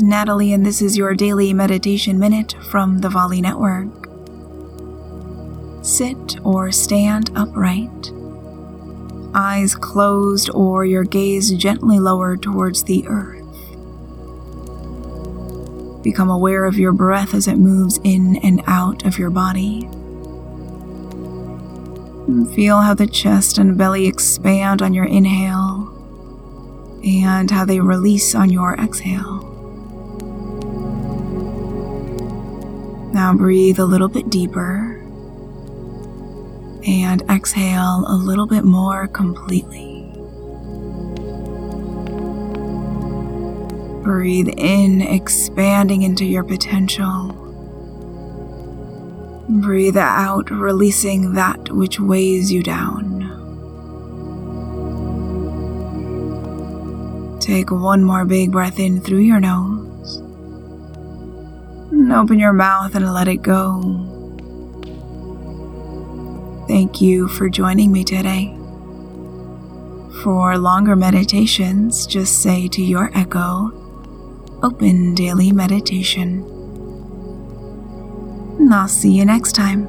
Natalie, and this is your daily meditation minute from the Volley Network. Sit or stand upright, eyes closed or your gaze gently lowered towards the earth. Become aware of your breath as it moves in and out of your body. Feel how the chest and belly expand on your inhale and how they release on your exhale. Now breathe a little bit deeper and exhale a little bit more completely. Breathe in, expanding into your potential. Breathe out, releasing that which weighs you down. Take one more big breath in through your nose. And open your mouth and let it go. Thank you for joining me today. For longer meditations, just say to your echo, Open Daily Meditation. And I'll see you next time.